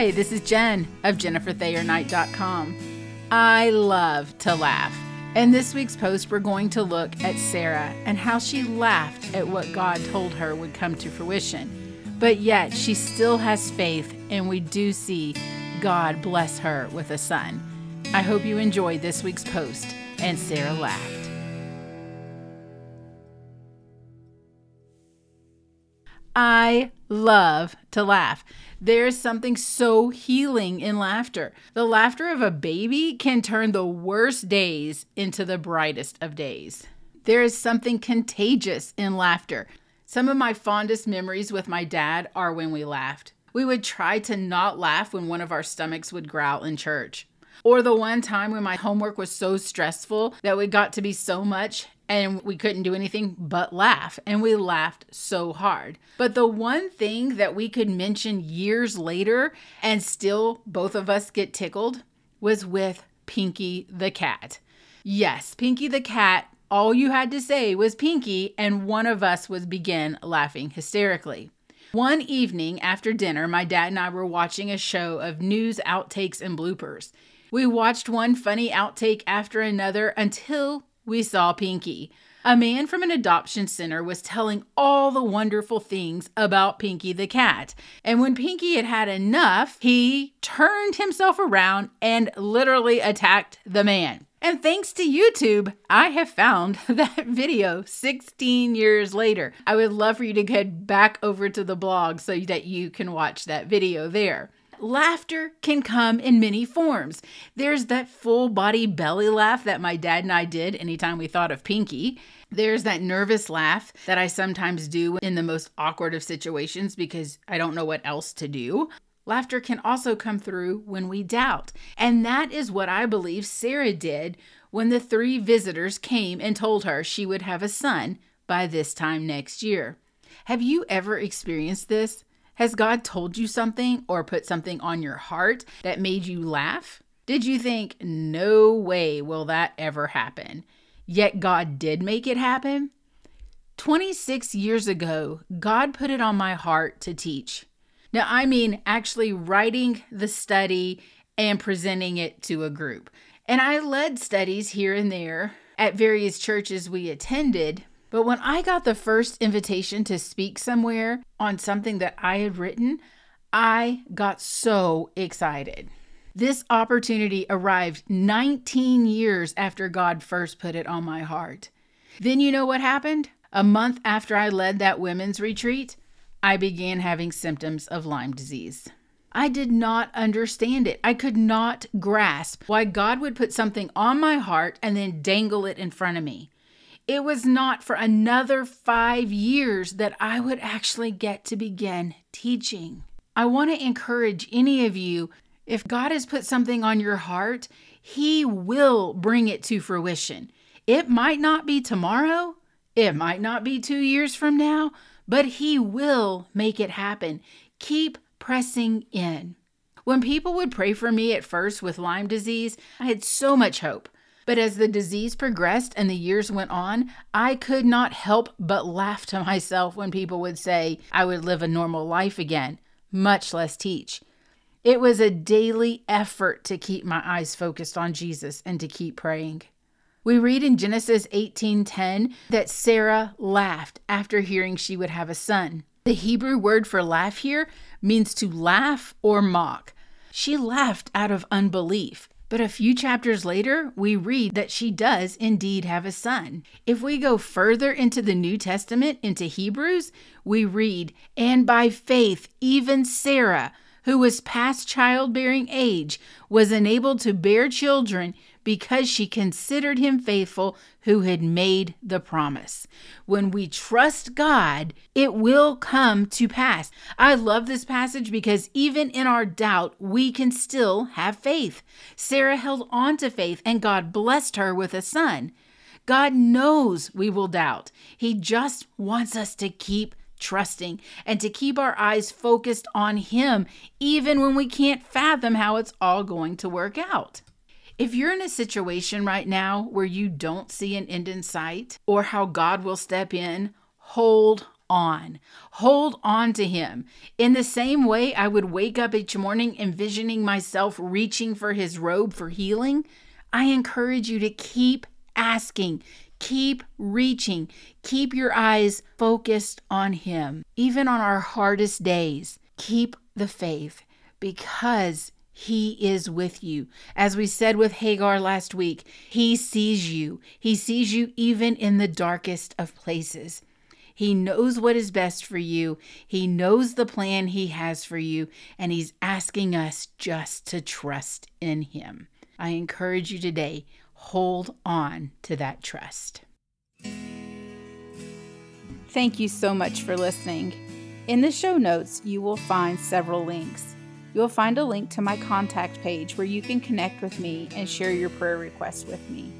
Hi, this is Jen of JenniferThayerKnight.com. I love to laugh. In this week's post, we're going to look at Sarah and how she laughed at what God told her would come to fruition. But yet, she still has faith, and we do see God bless her with a son. I hope you enjoyed this week's post, and Sarah laughed. I love to laugh. There's something so healing in laughter. The laughter of a baby can turn the worst days into the brightest of days. There is something contagious in laughter. Some of my fondest memories with my dad are when we laughed. We would try to not laugh when one of our stomachs would growl in church. Or the one time when my homework was so stressful that we got to be so much and we couldn't do anything but laugh. And we laughed so hard. But the one thing that we could mention years later and still both of us get tickled was with Pinky the cat. Yes, Pinky the cat, all you had to say was Pinky, and one of us would begin laughing hysterically. One evening after dinner, my dad and I were watching a show of news outtakes and bloopers. We watched one funny outtake after another until we saw Pinky. A man from an adoption center was telling all the wonderful things about Pinky the cat. And when Pinky had had enough, he turned himself around and literally attacked the man. And thanks to YouTube, I have found that video 16 years later. I would love for you to get back over to the blog so that you can watch that video there laughter can come in many forms. There's that full body belly laugh that my dad and I did anytime we thought of Pinky. There's that nervous laugh that I sometimes do in the most awkward of situations because I don't know what else to do. Laughter can also come through when we doubt. And that is what I believe Sarah did when the three visitors came and told her she would have a son by this time next year. Have you ever experienced this? Has God told you something or put something on your heart that made you laugh? Did you think, no way will that ever happen? Yet God did make it happen? 26 years ago, God put it on my heart to teach. Now, I mean actually writing the study and presenting it to a group. And I led studies here and there at various churches we attended, but when I got the first invitation to speak somewhere on something that I had written, I got so excited. This opportunity arrived 19 years after God first put it on my heart. Then you know what happened? A month after I led that women's retreat, I began having symptoms of Lyme disease. I did not understand it. I could not grasp why God would put something on my heart and then dangle it in front of me it was not for another five years that I would actually get to begin teaching. I want to encourage any of you if God has put something on your heart, He will bring it to fruition. It might not be tomorrow, it might not be two years from now, but He will make it happen. Keep pressing in. When people would pray for me at first with Lyme disease, I had so much hope. But as the disease progressed and the years went on, I could not help but laugh to myself when people would say I would live a normal life again, much less teach. It was a daily effort to keep my eyes focused on Jesus and to keep praying. We read in Genesis 18:10 that Sarah laughed after hearing she would have a son. The Hebrew word for laugh here means to laugh or mock. She laughed out of unbelief. But a few chapters later, we read that she does indeed have a son. If we go further into the New Testament, into Hebrews, we read, And by faith, even Sarah, who was past childbearing age, was enabled to bear children because she considered him faithful who had made the promise. When we trust God, it will come to pass. I love this passage because even in our doubt, we can still have faith. Sarah held on to faith and God blessed her with a son. God knows we will doubt. He just wants us to keep trusting and to keep our eyes focused on Him, even when we can't fathom how it's all going to work out. If you're in a situation right now where you don't see an end in sight or how God will step in, hold on. Hold on to Him. In the same way, I would wake up each morning envisioning myself reaching for His robe for healing. I encourage you to keep asking, keep reaching, keep your eyes focused on Him. Even on our hardest days, keep the faith because he is with you. As we said with Hagar last week, He sees you. He sees you even in the darkest of places. He knows what is best for you. He knows the plan He has for you, and He's asking us just to trust in Him. I encourage you today hold on to that trust. Thank you so much for listening. In the show notes, you will find several links. You'll find a link to my contact page where you can connect with me and share your prayer requests with me.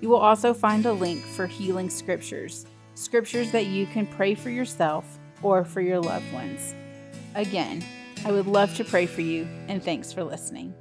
You will also find a link for healing scriptures, scriptures that you can pray for yourself or for your loved ones. Again, I would love to pray for you, and thanks for listening.